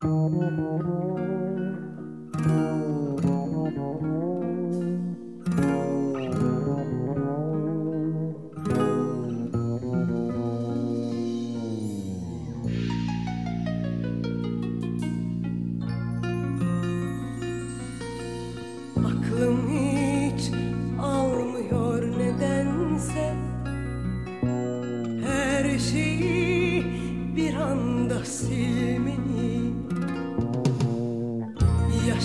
Aklım hiç almıyor nedense. Her şeyi bir anda silmeni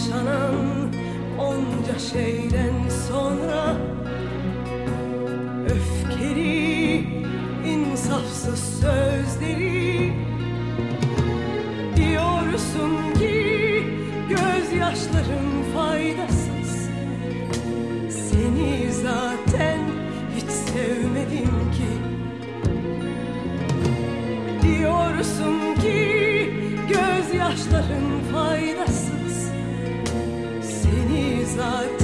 Yaşanan onca şeyden sonra Öfkeli, insafsız sözleri Diyorsun ki gözyaşların faydasız. Seni zaten hiç sevmedim ki. Diyorsun ki gözyaşların faydasız Seni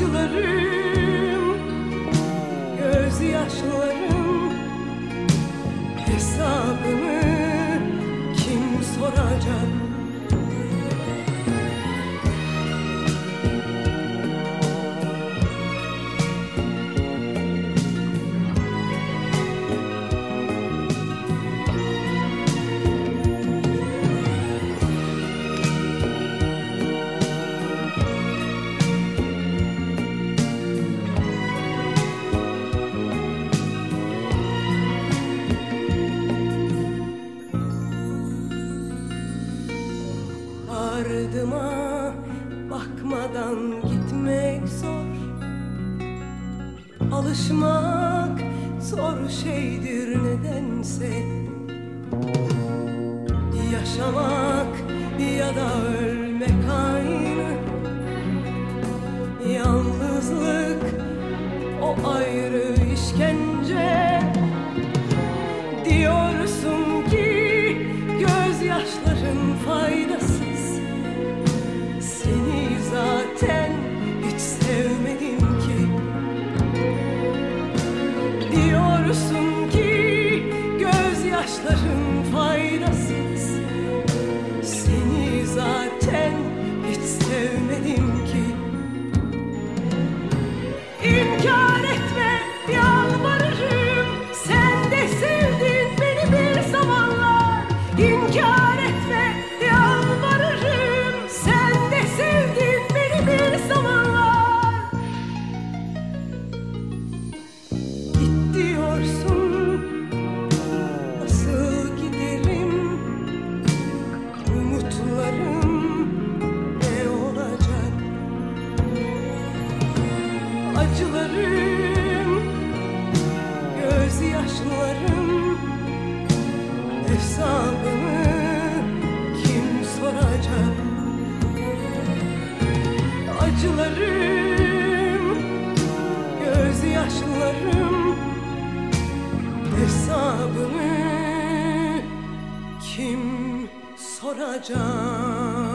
acılarım, gözyaşlarım Alışmak zor şeydir nedense. Yaşamak ya da ölmek aynı. Yalnızlık o ayrı işkence. Diyorsun ki gözyaşların faydasız Diyorsun ki gözyaşların gözyaşlarım hesabını kim soracak? Acılarım, gözyaşlarım hesabını kim soracak?